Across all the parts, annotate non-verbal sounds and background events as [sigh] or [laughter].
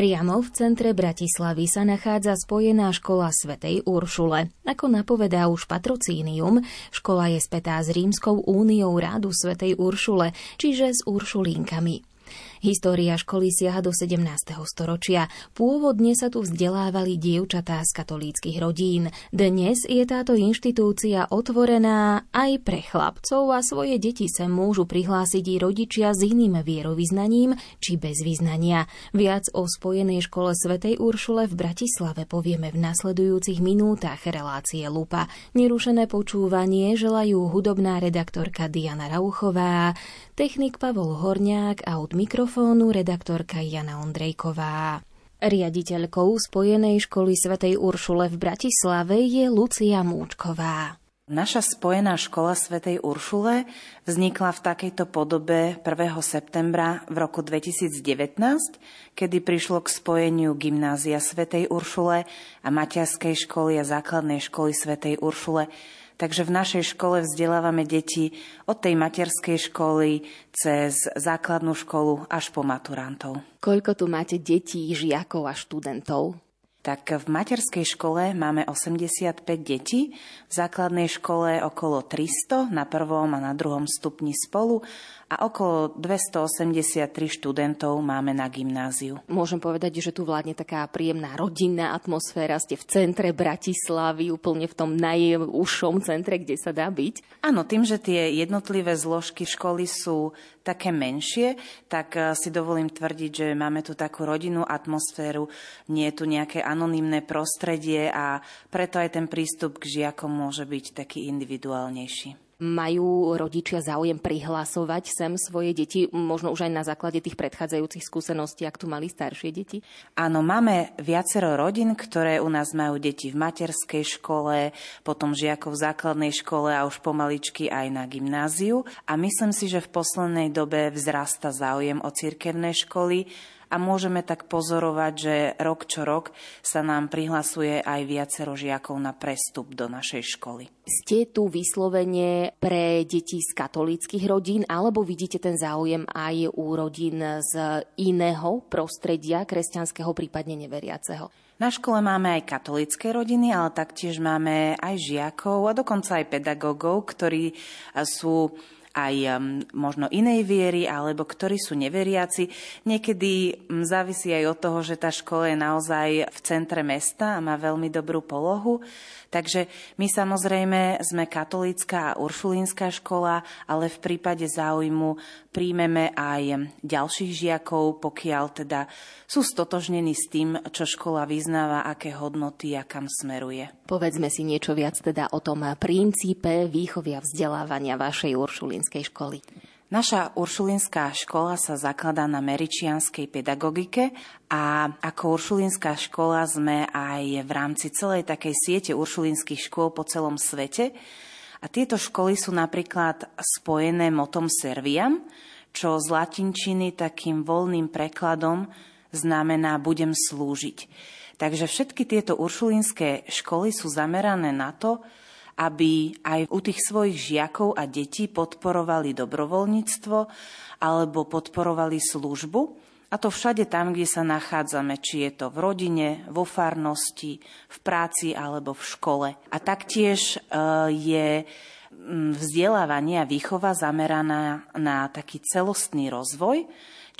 Priamo v centre Bratislavy sa nachádza spojená škola svätej Uršule. Ako napovedá už patrocínium, škola je spätá s Rímskou úniou rádu svätej Uršule, čiže s Uršulínkami. História školy siaha do 17. storočia. Pôvodne sa tu vzdelávali dievčatá z katolíckých rodín. Dnes je táto inštitúcia otvorená aj pre chlapcov a svoje deti sa môžu prihlásiť i rodičia s iným vierovýznaním či bez vyznania. Viac o spojenej škole svätej Uršule v Bratislave povieme v nasledujúcich minútach relácie Lupa. Nerušené počúvanie želajú hudobná redaktorka Diana Rauchová, technik Pavol Horniák a od mikrofónu redaktorka Jana Ondrejková. Riaditeľkou Spojenej školy svätej Uršule v Bratislave je Lucia Múčková. Naša spojená škola svätej Uršule vznikla v takejto podobe 1. septembra v roku 2019, kedy prišlo k spojeniu gymnázia svätej Uršule a materskej školy a základnej školy svätej Uršule Takže v našej škole vzdelávame deti od tej materskej školy cez základnú školu až po maturantov. Koľko tu máte detí, žiakov a študentov? Tak v materskej škole máme 85 detí, v základnej škole okolo 300 na prvom a na druhom stupni spolu a okolo 283 študentov máme na gymnáziu. Môžem povedať, že tu vládne taká príjemná rodinná atmosféra. Ste v centre Bratislavy, úplne v tom najúžšom centre, kde sa dá byť. Áno, tým, že tie jednotlivé zložky školy sú také menšie, tak eh, si dovolím tvrdiť, že máme tu takú rodinnú atmosféru, nie je tu nejaké anonymné prostredie a preto aj ten prístup k žiakom môže byť taký individuálnejší. Majú rodičia záujem prihlasovať sem svoje deti, možno už aj na základe tých predchádzajúcich skúseností, ak tu mali staršie deti? Áno, máme viacero rodín, ktoré u nás majú deti v materskej škole, potom žiakov v základnej škole a už pomaličky aj na gymnáziu. A myslím si, že v poslednej dobe vzrasta záujem o cirkevné školy a môžeme tak pozorovať, že rok čo rok sa nám prihlasuje aj viacero žiakov na prestup do našej školy. Ste tu vyslovene pre deti z katolíckých rodín, alebo vidíte ten záujem aj u rodín z iného prostredia, kresťanského, prípadne neveriaceho? Na škole máme aj katolické rodiny, ale taktiež máme aj žiakov a dokonca aj pedagógov, ktorí sú aj možno inej viery, alebo ktorí sú neveriaci. Niekedy závisí aj od toho, že tá škola je naozaj v centre mesta a má veľmi dobrú polohu. Takže my samozrejme sme katolícka a uršulínska škola, ale v prípade záujmu príjmeme aj ďalších žiakov, pokiaľ teda sú stotožnení s tým, čo škola vyznáva, aké hodnoty a kam smeruje. Povedzme si niečo viac teda o tom princípe výchovia vzdelávania vašej uršulínskej školy. Naša uršulinská škola sa zakladá na meričianskej pedagogike a ako uršulinská škola sme aj v rámci celej takej siete uršulinských škôl po celom svete. A tieto školy sú napríklad spojené motom serviam, čo z latinčiny takým voľným prekladom znamená budem slúžiť. Takže všetky tieto uršulinské školy sú zamerané na to, aby aj u tých svojich žiakov a detí podporovali dobrovoľníctvo alebo podporovali službu. A to všade tam, kde sa nachádzame, či je to v rodine, vo farnosti, v práci alebo v škole. A taktiež e, je vzdelávanie a výchova zameraná na taký celostný rozvoj,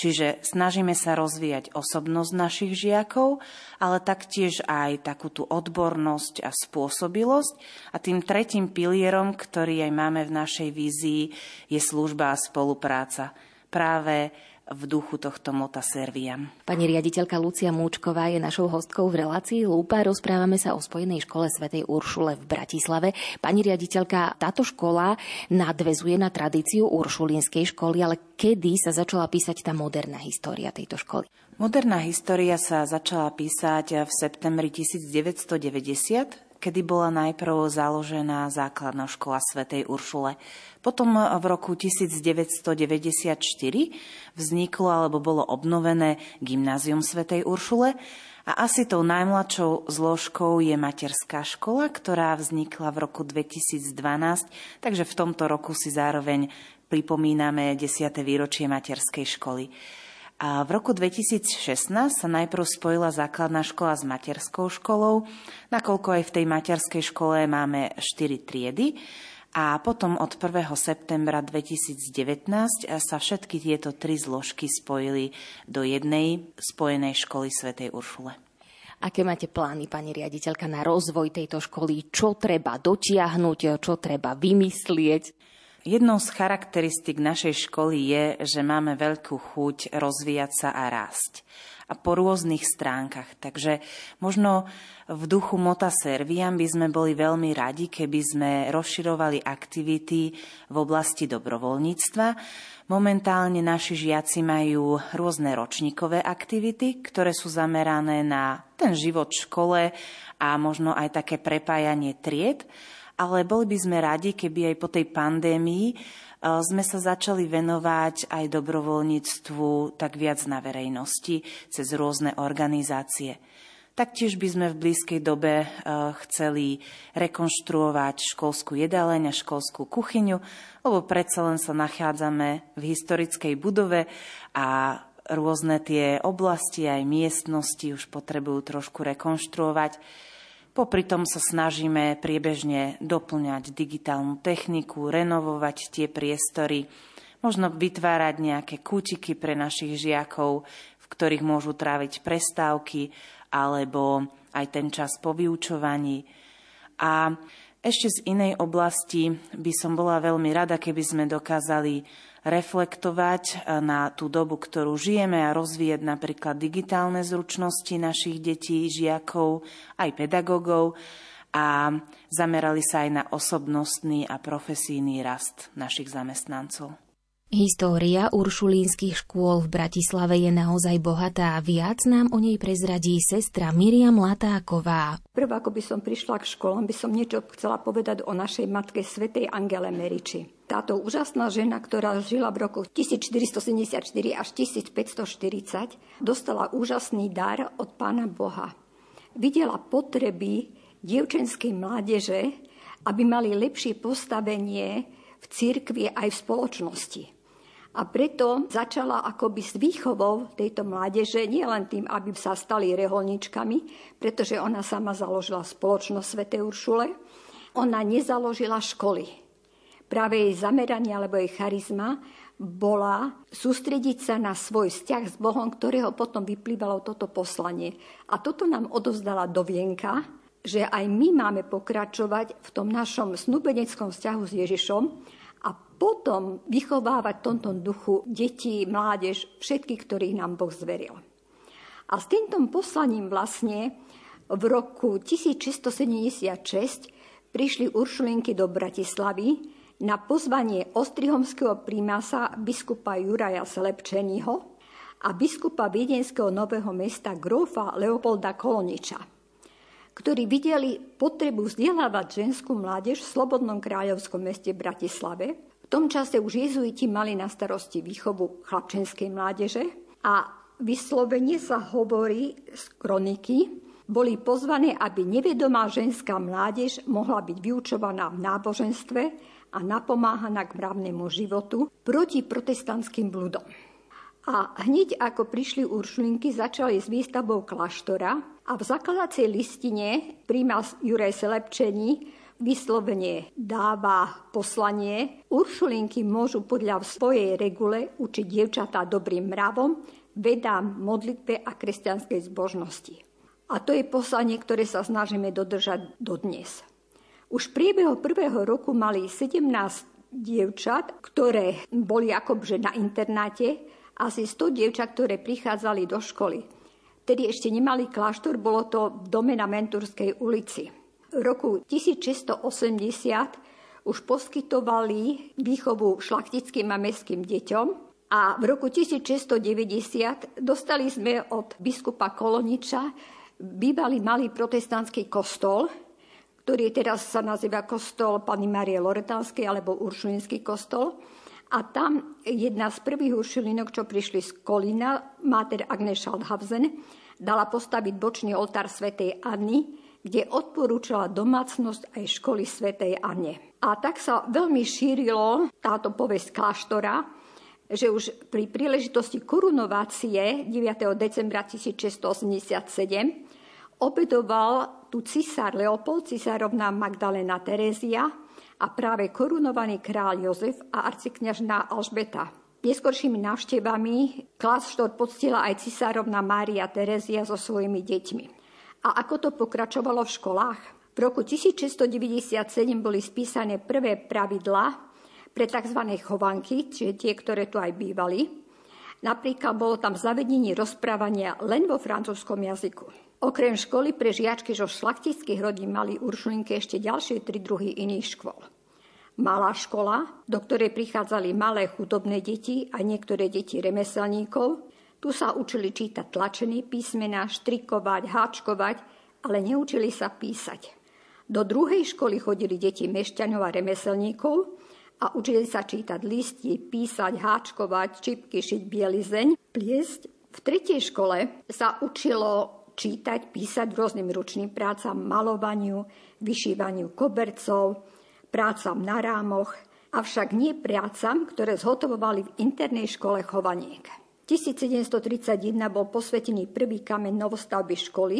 Čiže snažíme sa rozvíjať osobnosť našich žiakov, ale taktiež aj takú tú odbornosť a spôsobilosť. A tým tretím pilierom, ktorý aj máme v našej vízii, je služba a spolupráca. Práve v duchu tohto mota serviam. Pani riaditeľka Lucia Múčková je našou hostkou v relácii Lúpa. Rozprávame sa o Spojenej škole svätej Uršule v Bratislave. Pani riaditeľka, táto škola nadvezuje na tradíciu uršulínskej školy, ale kedy sa začala písať tá moderná história tejto školy? Moderná história sa začala písať v septembri 1990 kedy bola najprv založená základná škola svätej Uršule. Potom v roku 1994 vzniklo alebo bolo obnovené gymnázium svätej Uršule a asi tou najmladšou zložkou je materská škola, ktorá vznikla v roku 2012, takže v tomto roku si zároveň pripomíname 10. výročie materskej školy. A v roku 2016 sa najprv spojila základná škola s materskou školou, nakoľko aj v tej materskej škole máme 4 triedy. A potom od 1. septembra 2019 sa všetky tieto tri zložky spojili do jednej spojenej školy svätej Uršule. Aké máte plány, pani riaditeľka, na rozvoj tejto školy? Čo treba dotiahnuť, čo treba vymyslieť? Jednou z charakteristik našej školy je, že máme veľkú chuť rozvíjať sa a rásť. A po rôznych stránkach. Takže možno v duchu Mota Serviam by sme boli veľmi radi, keby sme rozširovali aktivity v oblasti dobrovoľníctva. Momentálne naši žiaci majú rôzne ročníkové aktivity, ktoré sú zamerané na ten život v škole a možno aj také prepájanie tried ale boli by sme radi, keby aj po tej pandémii e, sme sa začali venovať aj dobrovoľníctvu tak viac na verejnosti, cez rôzne organizácie. Taktiež by sme v blízkej dobe e, chceli rekonštruovať školskú jedáleň a školskú kuchyňu, lebo predsa len sa nachádzame v historickej budove a rôzne tie oblasti aj miestnosti už potrebujú trošku rekonštruovať. Popri tom sa snažíme priebežne doplňať digitálnu techniku, renovovať tie priestory, možno vytvárať nejaké kútiky pre našich žiakov, v ktorých môžu tráviť prestávky alebo aj ten čas po vyučovaní. A ešte z inej oblasti by som bola veľmi rada, keby sme dokázali reflektovať e, na tú dobu, ktorú žijeme a rozvíjať napríklad digitálne zručnosti našich detí, žiakov, aj pedagógov a zamerali sa aj na osobnostný a profesijný rast našich zamestnancov. História uršulínskych škôl v Bratislave je naozaj bohatá. Viac nám o nej prezradí sestra Miriam Latáková. Prvá, ako by som prišla k školám, by som niečo chcela povedať o našej matke svätej Angele Meriči. Táto úžasná žena, ktorá žila v roku 1474 až 1540, dostala úžasný dar od pána Boha. Videla potreby dievčenskej mládeže, aby mali lepšie postavenie v cirkvi aj v spoločnosti. A preto začala akoby s výchovou tejto mládeže, nie len tým, aby sa stali reholničkami, pretože ona sama založila spoločnosť Sv. Uršule. Ona nezaložila školy. Práve jej zameranie alebo jej charizma bola sústrediť sa na svoj vzťah s Bohom, ktorého potom vyplývalo toto poslanie. A toto nám odovzdala dovienka, že aj my máme pokračovať v tom našom snúbeneckom vzťahu s Ježišom potom vychovávať v tomto duchu deti, mládež, všetky, ktorých nám Boh zveril. A s týmto poslaním vlastne v roku 1676 prišli Uršulinky do Bratislavy na pozvanie ostrihomského prímasa biskupa Juraja Selepčeního a biskupa viedenského nového mesta Grofa Leopolda Koloniča, ktorí videli potrebu vzdelávať ženskú mládež v Slobodnom kráľovskom meste Bratislave tom čase už jezuiti mali na starosti výchovu chlapčenskej mládeže a vyslovene sa hovorí z kroniky, boli pozvané, aby nevedomá ženská mládež mohla byť vyučovaná v náboženstve a napomáhaná k mravnému životu proti protestantským bludom. A hneď ako prišli Uršulinky, začali s výstavbou kláštora a v zakladacej listine prímas Juraj Selepčení vyslovene dáva poslanie. Uršulinky môžu podľa svojej regule učiť dievčatá dobrým mravom, vedám, modlitbe a kresťanskej zbožnosti. A to je poslanie, ktoré sa snažíme dodržať dodnes. Už v priebehu prvého roku mali 17 dievčat, ktoré boli akože na internáte, asi 100 dievčat, ktoré prichádzali do školy. Tedy ešte nemali kláštor, bolo to v dome na Menturskej ulici. V roku 1680 už poskytovali výchovu šlachtickým a mestským deťom a v roku 1690 dostali sme od biskupa Koloniča bývalý malý protestantský kostol, ktorý teraz sa nazýva kostol Pany Marie Loretánskej alebo Uršulinský kostol. A tam jedna z prvých uršulinok, čo prišli z Kolína, máter Agnes Schaldhausen, dala postaviť bočný oltár svätej Anny, kde odporúčala domácnosť aj školy svätej Anne. A tak sa veľmi šírilo táto povesť kláštora, že už pri príležitosti korunovácie 9. decembra 1687 obedoval tu cisár Leopold, cisárovna Magdalena Terézia a práve korunovaný král Jozef a arcikňažná Alžbeta. Neskoršími návštevami kláštor poctila aj cisárovna Mária Terézia so svojimi deťmi. A ako to pokračovalo v školách? V roku 1697 boli spísané prvé pravidla pre tzv. chovanky, čiže tie, ktoré tu aj bývali. Napríklad bolo tam zavedenie rozprávania len vo francúzskom jazyku. Okrem školy pre žiačky zo šlachtických rodín mali Uršulinke ešte ďalšie tri druhy iných škôl. Malá škola, do ktorej prichádzali malé chudobné deti a niektoré deti remeselníkov. Tu sa učili čítať tlačené písmená, štrikovať, háčkovať, ale neučili sa písať. Do druhej školy chodili deti mešťanov a remeselníkov a učili sa čítať listy, písať, háčkovať, čipky, šiť bielizeň, pliesť. V tretej škole sa učilo čítať, písať rôznym ručným prácam, malovaniu, vyšívaniu kobercov, prácam na rámoch, avšak nie prácam, ktoré zhotovovali v internej škole Chovaniek. 1731 bol posvetený prvý kameň novostavby školy,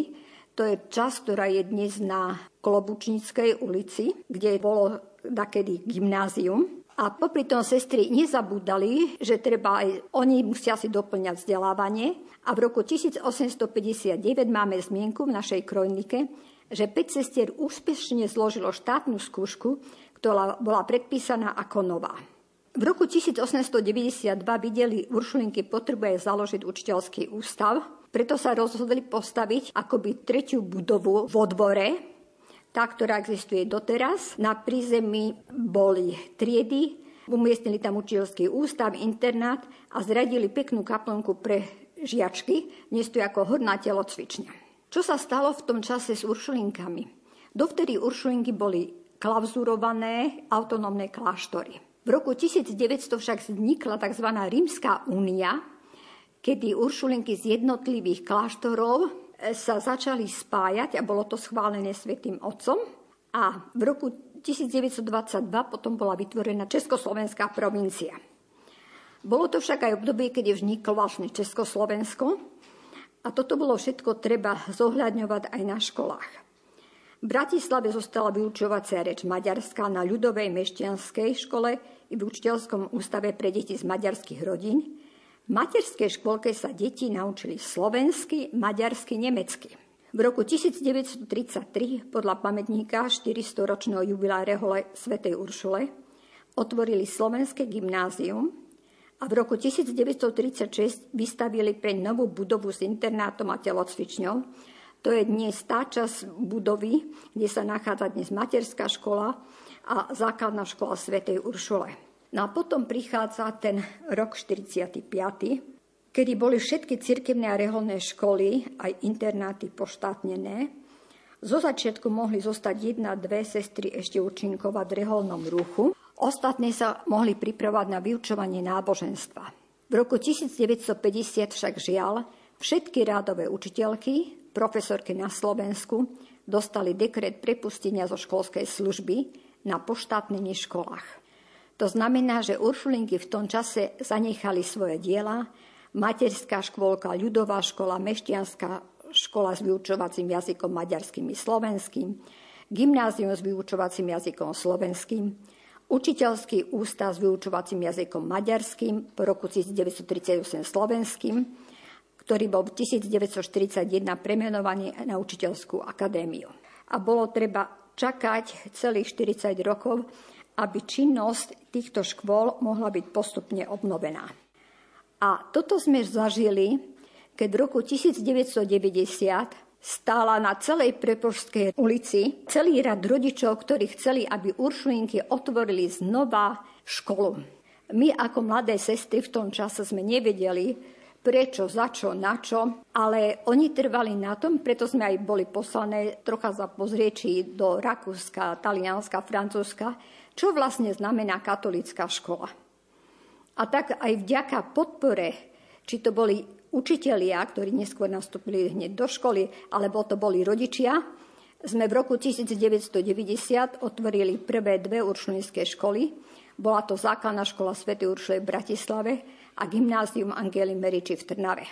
to je čas, ktorá je dnes na Klobučníckej ulici, kde bolo takedy gymnázium. A popri tom sestry nezabúdali, že treba aj oni musia si doplňať vzdelávanie. A v roku 1859 máme zmienku v našej krojnike, že 5 sestier úspešne zložilo štátnu skúšku, ktorá bola predpísaná ako nová. V roku 1892 videli Uršulinky potrebuje založiť učiteľský ústav, preto sa rozhodli postaviť akoby tretiu budovu vo dvore, tá, ktorá existuje doteraz. Na prízemí boli triedy, umiestnili tam učiteľský ústav, internát a zradili peknú kaplnku pre žiačky, dnes tu ako horná telocvičňa. Čo sa stalo v tom čase s uršulinkami? Dovtedy uršulinky boli klauzurované autonómne kláštory. V roku 1900 však vznikla tzv. Rímska únia, kedy uršulinky z jednotlivých kláštorov sa začali spájať a bolo to schválené Svetým Otcom. A v roku 1922 potom bola vytvorená Československá provincia. Bolo to však aj obdobie, keď vzniklo vlastne Československo a toto bolo všetko treba zohľadňovať aj na školách. V Bratislave zostala vyučovacia reč maďarská na ľudovej mešťanskej škole i v učiteľskom ústave pre deti z maďarských rodín, v materskej škôlke sa deti naučili slovensky, maďarsky, nemecky. V roku 1933 podľa pamätníka 400-ročného jubilá rehole svätej Uršule otvorili slovenské gymnázium a v roku 1936 vystavili pre novú budovu s internátom a telocvičňou. To je dnes tá časť budovy, kde sa nachádza dnes materská škola a základná škola svätej Uršule. No a potom prichádza ten rok 45., kedy boli všetky cirkevné a reholné školy, aj internáty poštátnené. Zo začiatku mohli zostať jedna, dve sestry ešte účinkovať v reholnom ruchu. Ostatné sa mohli pripravať na vyučovanie náboženstva. V roku 1950 však žiaľ, všetky rádové učiteľky, profesorky na Slovensku, dostali dekret prepustenia zo školskej služby na poštátnení školách. To znamená, že Uršulinky v tom čase zanechali svoje diela, materská škôlka, ľudová škola, meštianská škola s vyučovacím jazykom maďarským i slovenským, gymnázium s vyučovacím jazykom slovenským, učiteľský ústav s vyučovacím jazykom maďarským po roku 1938 slovenským, ktorý bol v 1941 premenovaný na učiteľskú akadémiu. A bolo treba čakať celých 40 rokov, aby činnosť týchto škôl mohla byť postupne obnovená. A toto sme zažili, keď v roku 1990 stála na celej Prepožskej ulici celý rad rodičov, ktorí chceli, aby Uršulinky otvorili znova školu. My ako mladé sestry v tom čase sme nevedeli, prečo, za čo, na čo, ale oni trvali na tom, preto sme aj boli poslané trocha za pozrieči do Rakúska, Talianska, Francúzska, čo vlastne znamená katolická škola. A tak aj vďaka podpore, či to boli učitelia, ktorí neskôr nastúpili hneď do školy, alebo to boli rodičia, sme v roku 1990 otvorili prvé dve uršulinské školy. Bola to základná škola Sv. Uršule v Bratislave a gymnázium Angely Meriči v Trnave.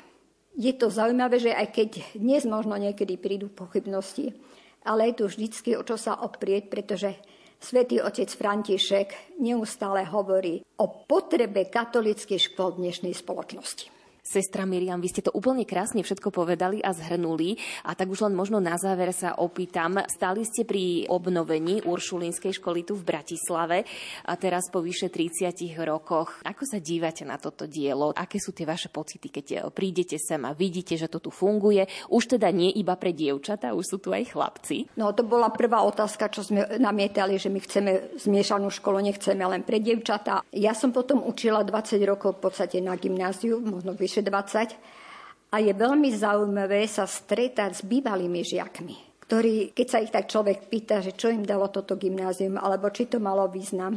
Je to zaujímavé, že aj keď dnes možno niekedy prídu pochybnosti, ale je tu vždycky o čo sa oprieť, pretože Svetý otec František neustále hovorí o potrebe katolických škôl dnešnej spoločnosti. Sestra Miriam, vy ste to úplne krásne všetko povedali a zhrnuli. A tak už len možno na záver sa opýtam. Stáli ste pri obnovení Uršulínskej školy tu v Bratislave a teraz po vyše 30 rokoch. Ako sa dívate na toto dielo? Aké sú tie vaše pocity, keď prídete sem a vidíte, že to tu funguje? Už teda nie iba pre dievčatá, už sú tu aj chlapci. No to bola prvá otázka, čo sme namietali, že my chceme zmiešanú školu, nechceme len pre dievčatá. Ja som potom učila 20 rokov v podstate na gymnáziu, možno vyše vyše 20. A je veľmi zaujímavé sa stretať s bývalými žiakmi, ktorí, keď sa ich tak človek pýta, že čo im dalo toto gymnázium, alebo či to malo význam,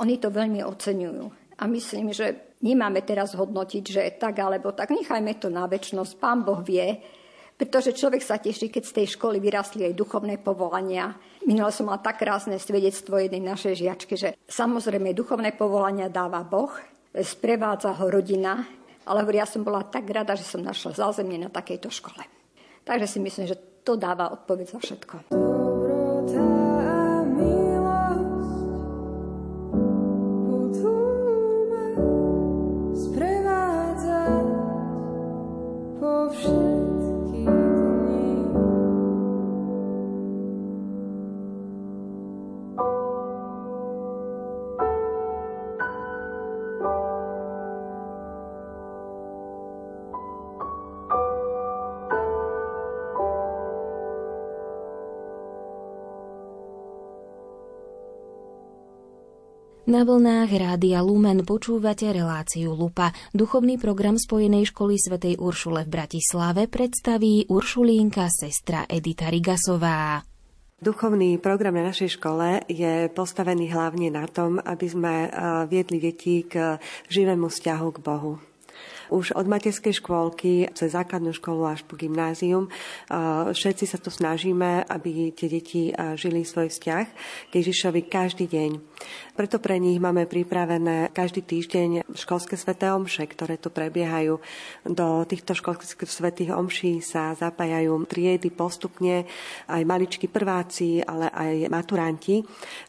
oni to veľmi oceňujú. A myslím, že nemáme teraz hodnotiť, že tak alebo tak, nechajme to na väčšnosť, pán Boh vie, pretože človek sa teší, keď z tej školy vyrastli aj duchovné povolania. Minule som mala tak krásne svedectvo jednej našej žiačky, že samozrejme duchovné povolania dáva Boh, sprevádza ho rodina, ale hovorí, ja som bola tak rada, že som našla zázemie na takejto škole. Takže si myslím, že to dáva odpoveď za všetko. Na vlnách Rádia Lumen počúvate reláciu Lupa. Duchovný program Spojenej školy svätej Uršule v Bratislave predstaví Uršulínka sestra Edita Rigasová. Duchovný program na našej škole je postavený hlavne na tom, aby sme eh, viedli deti k živému vzťahu k Bohu. Už od materskej škôlky cez základnú školu až po gymnázium všetci sa tu snažíme, aby tie deti žili svoj vzťah k Ježišovi každý deň. Preto pre nich máme pripravené každý týždeň školské sveté omše, ktoré tu prebiehajú. Do týchto školských svetých omší sa zapájajú triedy postupne, aj maličkí prváci, ale aj maturanti.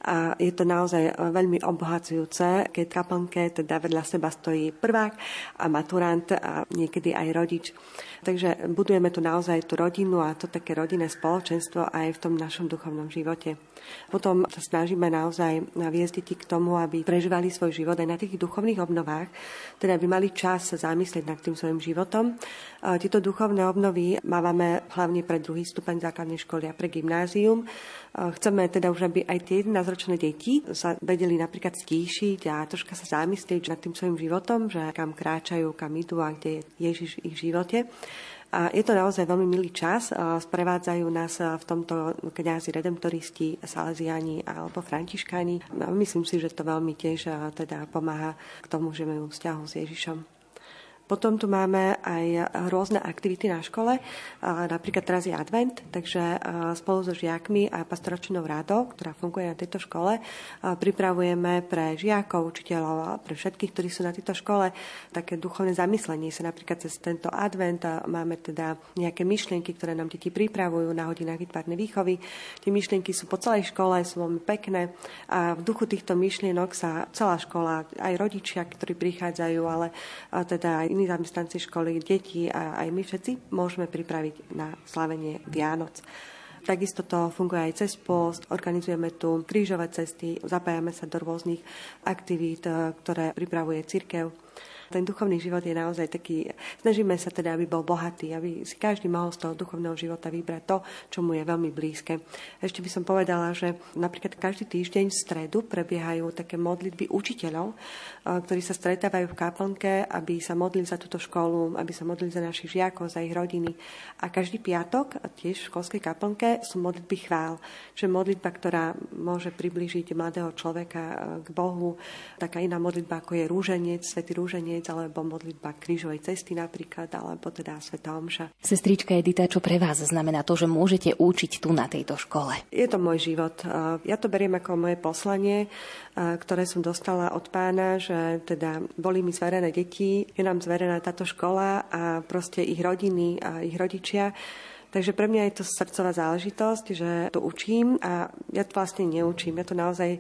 A je to naozaj veľmi obohacujúce, keď kaplnke teda vedľa seba stojí prvák a maturant a niekedy aj rodič. Takže budujeme tu naozaj tú rodinu a to také rodinné spoločenstvo aj v tom našom duchovnom živote. Potom sa snažíme naozaj naviesť deti k tomu, aby prežívali svoj život aj na tých duchovných obnovách, teda aby mali čas sa zamyslieť nad tým svojim životom. Tieto duchovné obnovy mávame hlavne pre druhý stupeň základnej školy a pre gymnázium. Chceme teda už, aby aj tie 11-ročné deti sa vedeli napríklad stíšiť a troška sa zamyslieť nad tým svojim životom, že kam kráčajú, kam idú a kde je Ježiš v ich živote. A je to naozaj veľmi milý čas. Sprevádzajú nás v tomto kňazi redemptoristi, salesiani alebo františkáni. Myslím si, že to veľmi tiež teda pomáha k tomu, že vzťahu s Ježišom. Potom tu máme aj rôzne aktivity na škole. Napríklad teraz je advent, takže spolu so žiakmi a pastoračnou rádou, ktorá funguje na tejto škole, pripravujeme pre žiakov, učiteľov a pre všetkých, ktorí sú na tejto škole, také duchovné zamyslenie sa napríklad cez tento advent. Máme teda nejaké myšlienky, ktoré nám deti pripravujú na hodinách vytvárnej výchovy. Tie myšlienky sú po celej škole, sú veľmi pekné a v duchu týchto myšlienok sa celá škola, aj rodičia, ktorí prichádzajú, ale teda aj iní zamestnanci školy, deti a aj my všetci môžeme pripraviť na slavenie Vianoc. Takisto to funguje aj cez post, organizujeme tu krížové cesty, zapájame sa do rôznych aktivít, ktoré pripravuje cirkev. Ten duchovný život je naozaj taký, snažíme sa teda, aby bol bohatý, aby si každý mohol z toho duchovného života vybrať to, čo mu je veľmi blízke. Ešte by som povedala, že napríklad každý týždeň v stredu prebiehajú také modlitby učiteľov, ktorí sa stretávajú v kaplnke, aby sa modlili za túto školu, aby sa modlili za našich žiakov, za ich rodiny. A každý piatok, tiež v školskej kaplnke, sú modlitby chvál, čo je modlitba, ktorá môže priblížiť mladého človeka k Bohu. Taká iná modlitba, ako je rúženec, svätý rúženec, tanec, alebo modlitba krížovej cesty napríklad, alebo teda Sveta Omša. Sestrička Edita, čo pre vás znamená to, že môžete učiť tu na tejto škole? Je to môj život. Ja to beriem ako moje poslanie, ktoré som dostala od pána, že teda boli mi zverené deti, je nám zverená táto škola a proste ich rodiny a ich rodičia Takže pre mňa je to srdcová záležitosť, že to učím a ja to vlastne neučím. Ja to naozaj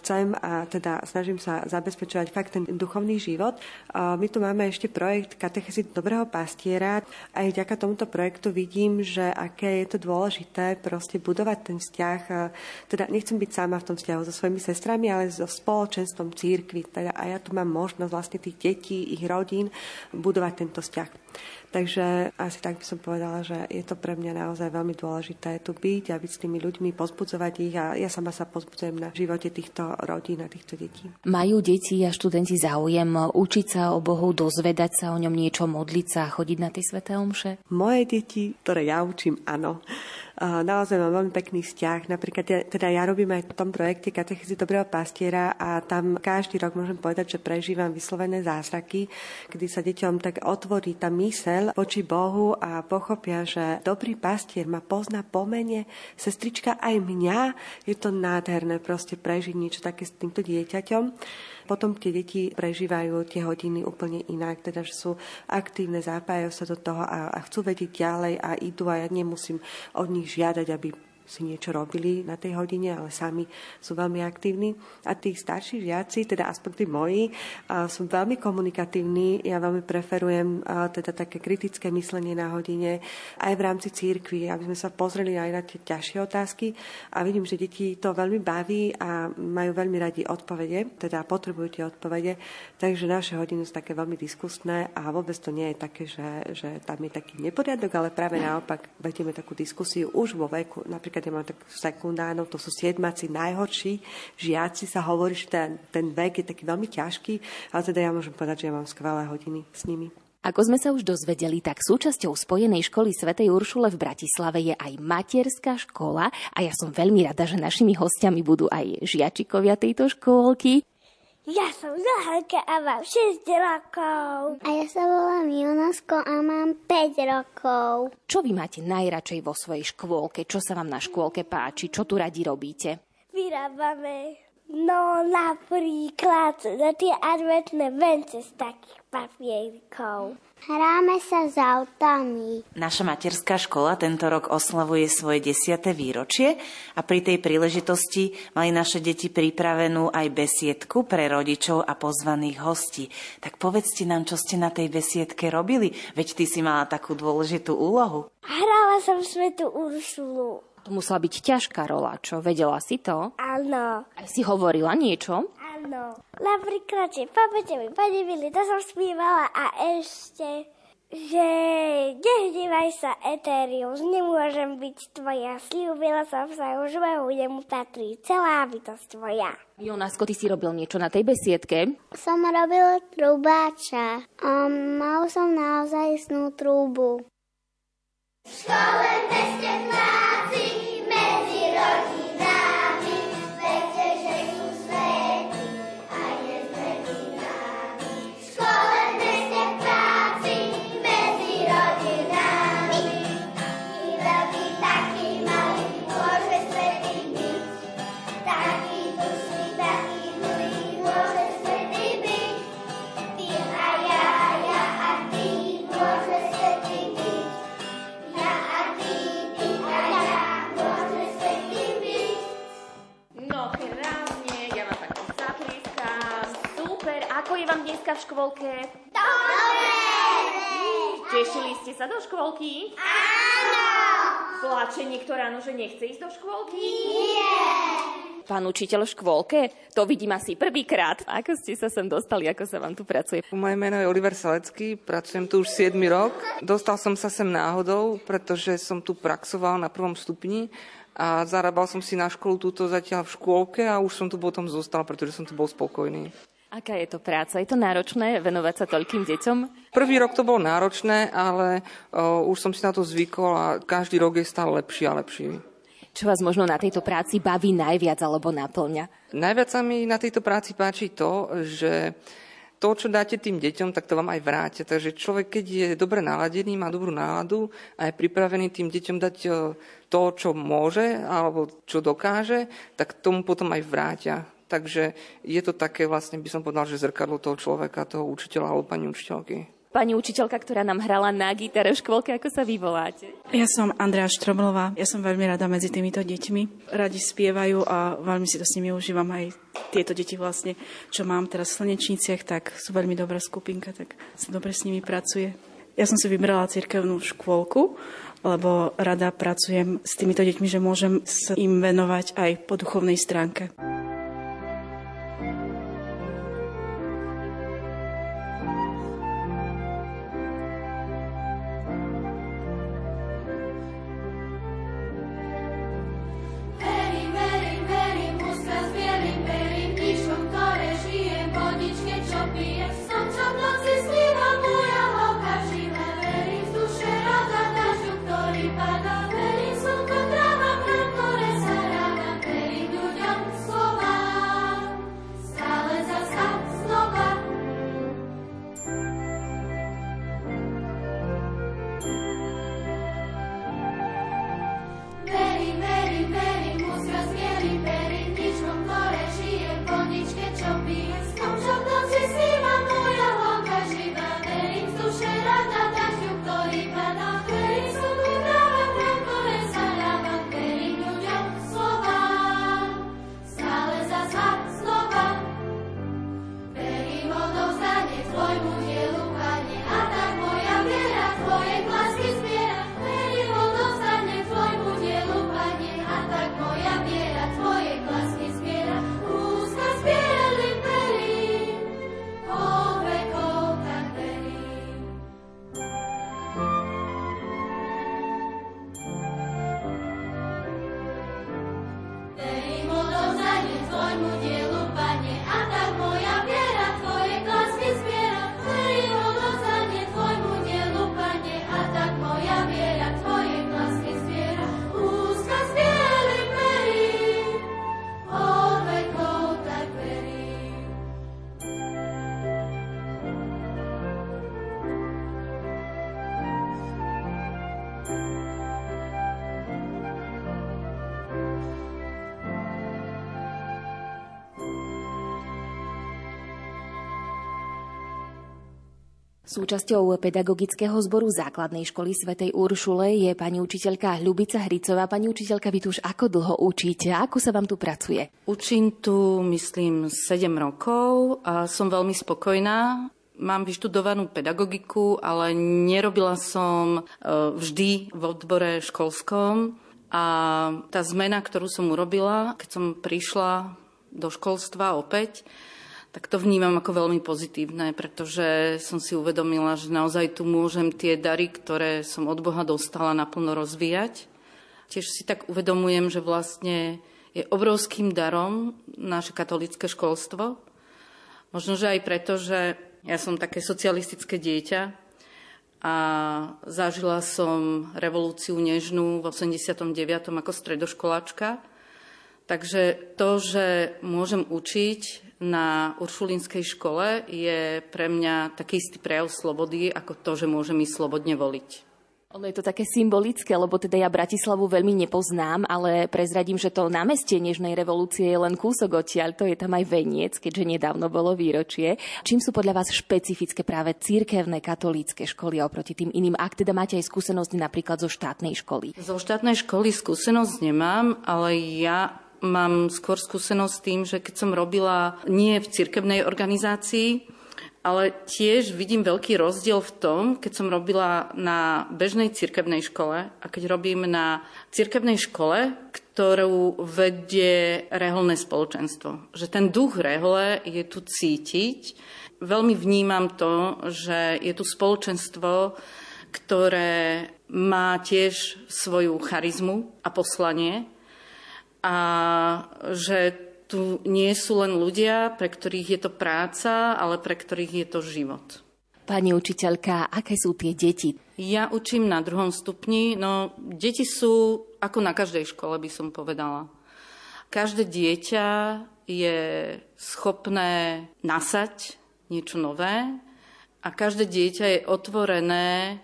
chcem a teda snažím sa zabezpečovať fakt ten duchovný život. My tu máme ešte projekt Katechezy dobrého pastiera. Aj vďaka tomuto projektu vidím, že aké je to dôležité proste budovať ten vzťah. Teda nechcem byť sama v tom vzťahu so svojimi sestrami, ale so spoločenstvom církvy. Teda a ja tu mám možnosť vlastne tých detí, ich rodín budovať tento vzťah. Takže asi tak by som povedala, že je to pre mňa naozaj veľmi dôležité tu byť a byť s tými ľuďmi, pozbudzovať ich a ja sama sa pozbudzujem na živote týchto rodín a týchto detí. Majú deti a študenti záujem učiť sa o Bohu, dozvedať sa o ňom niečo, modliť sa a chodiť na tie sveté omše? Moje deti, ktoré ja učím, áno naozaj mám veľmi pekný vzťah. Napríklad teda ja robím aj v tom projekte Katechizy dobrého pastiera a tam každý rok môžem povedať, že prežívam vyslovené zázraky, kedy sa deťom tak otvorí tá mysel voči Bohu a pochopia, že dobrý pastier ma pozná po mene, sestrička aj mňa. Je to nádherné proste prežiť niečo také s týmto dieťaťom. Potom tie deti prežívajú tie hodiny úplne inak, teda že sú aktívne, zapájajú sa do toho a, a chcú vedieť ďalej a idú a ja nemusím od nich žiadať, aby si niečo robili na tej hodine, ale sami sú veľmi aktívni. A tí starší žiaci, teda aspoň tí moji, sú veľmi komunikatívni. Ja veľmi preferujem teda také kritické myslenie na hodine aj v rámci církvy, aby sme sa pozreli aj na tie ťažšie otázky. A vidím, že deti to veľmi baví a majú veľmi radi odpovede, teda potrebujú tie odpovede. Takže naše hodiny sú také veľmi diskusné a vôbec to nie je také, že, že tam je taký neporiadok, ale práve naopak vedieme takú diskusiu už vo veku, napríklad keď mám tak sekundárov, to sú siedmaci najhorší žiaci, sa hovorí, že ten, ten vek je taký veľmi ťažký, ale teda ja môžem povedať, že ja mám skvelé hodiny s nimi. Ako sme sa už dozvedeli, tak súčasťou Spojenej školy svätej Uršule v Bratislave je aj materská škola a ja som veľmi rada, že našimi hostiami budú aj žiačikovia tejto škôlky. Ja som Zahanka a mám 6 rokov. A ja sa volám Jonasko a mám 5 rokov. Čo vy máte najradšej vo svojej škôlke? Čo sa vám na škôlke páči? Čo tu radi robíte? Vyrábame No napríklad za tie adventné vence z takých papierikov. Hráme sa s autami. Naša materská škola tento rok oslavuje svoje desiate výročie a pri tej príležitosti mali naše deti pripravenú aj besiedku pre rodičov a pozvaných hostí. Tak povedzte nám, čo ste na tej besiedke robili, veď ty si mala takú dôležitú úlohu. Hrala som svetu Uršulu. To musela byť ťažká rola, čo? Vedela si to? Áno. Aj si hovorila niečo? Áno. Napríklad, že pamäte mi, pani Mili, to som spievala a ešte že nehnevaj sa, Eterius, nemôžem byť tvoja. Sľúbila som sa už budem mu patrí celá bytosť tvoja. Jonásko, ty si robil niečo na tej besiedke? Som robil trubáča. A mal som naozaj snú trúbu. V škole, teste, práci, v škôlke? Dobre! Tešili ste sa do škôlky? Áno! Plače niekto ráno, že nechce ísť do škôlky? Nie! Pán učiteľ v škôlke, to vidím asi prvýkrát. Ako ste sa sem dostali, ako sa vám tu pracuje? Moje meno je Oliver Salecký, pracujem tu už 7 rok. Dostal som sa sem náhodou, pretože som tu praxoval na prvom stupni a zarábal som si na školu túto zatiaľ v škôlke a už som tu potom zostal, pretože som tu bol spokojný. Aká je to práca? Je to náročné venovať sa toľkým deťom? Prvý rok to bolo náročné, ale o, už som si na to zvykol a každý rok je stále lepší a lepší. Čo vás možno na tejto práci baví najviac alebo naplňa? Najviac sa mi na tejto práci páči to, že to, čo dáte tým deťom, tak to vám aj vráte. Takže človek, keď je dobre naladený, má dobrú náladu a je pripravený tým deťom dať to, čo môže alebo čo dokáže, tak tomu potom aj vrátia. Takže je to také vlastne, by som povedal, že zrkadlo toho človeka, toho učiteľa alebo pani učiteľky pani učiteľka, ktorá nám hrala na gitare v škôlke. Ako sa vy voláte? Ja som Andrea Štroblová. Ja som veľmi rada medzi týmito deťmi. Radi spievajú a veľmi si to s nimi užívam aj tieto deti vlastne, čo mám teraz v Slnečniciach, tak sú veľmi dobrá skupinka, tak sa dobre s nimi pracuje. Ja som si vybrala cirkevnú škôlku, lebo rada pracujem s týmito deťmi, že môžem sa im venovať aj po duchovnej stránke. be a Súčasťou pedagogického zboru základnej školy svätej Uršule je pani učiteľka Ľubica Hricová. Pani učiteľka, vy tu už ako dlho učíte? Ako sa vám tu pracuje? Učím tu, myslím, 7 rokov a som veľmi spokojná. Mám vyštudovanú pedagogiku, ale nerobila som e, vždy v odbore školskom. A tá zmena, ktorú som urobila, keď som prišla do školstva opäť, tak to vnímam ako veľmi pozitívne, pretože som si uvedomila, že naozaj tu môžem tie dary, ktoré som od Boha dostala, naplno rozvíjať. Tiež si tak uvedomujem, že vlastne je obrovským darom naše katolické školstvo. Možno, že aj preto, že ja som také socialistické dieťa a zažila som revolúciu nežnú v 89. ako stredoškoláčka. Takže to, že môžem učiť na Uršulínskej škole je pre mňa taký istý prejav slobody, ako to, že môžem ísť slobodne voliť. Ono je to také symbolické, lebo teda ja Bratislavu veľmi nepoznám, ale prezradím, že to námestie Nežnej revolúcie je len kúsok odtiaľ, to je tam aj veniec, keďže nedávno bolo výročie. Čím sú podľa vás špecifické práve církevné katolícke školy oproti tým iným, ak teda máte aj skúsenosti napríklad zo štátnej školy? Zo štátnej školy skúsenosť nemám, ale ja mám skôr skúsenosť s tým, že keď som robila nie v cirkevnej organizácii, ale tiež vidím veľký rozdiel v tom, keď som robila na bežnej cirkevnej škole a keď robím na cirkevnej škole, ktorú vedie reholné spoločenstvo. Že ten duch rehole je tu cítiť. Veľmi vnímam to, že je tu spoločenstvo, ktoré má tiež svoju charizmu a poslanie a že tu nie sú len ľudia, pre ktorých je to práca, ale pre ktorých je to život. Pani učiteľka, aké sú tie deti? Ja učím na druhom stupni. No, deti sú ako na každej škole, by som povedala. Každé dieťa je schopné nasať niečo nové a každé dieťa je otvorené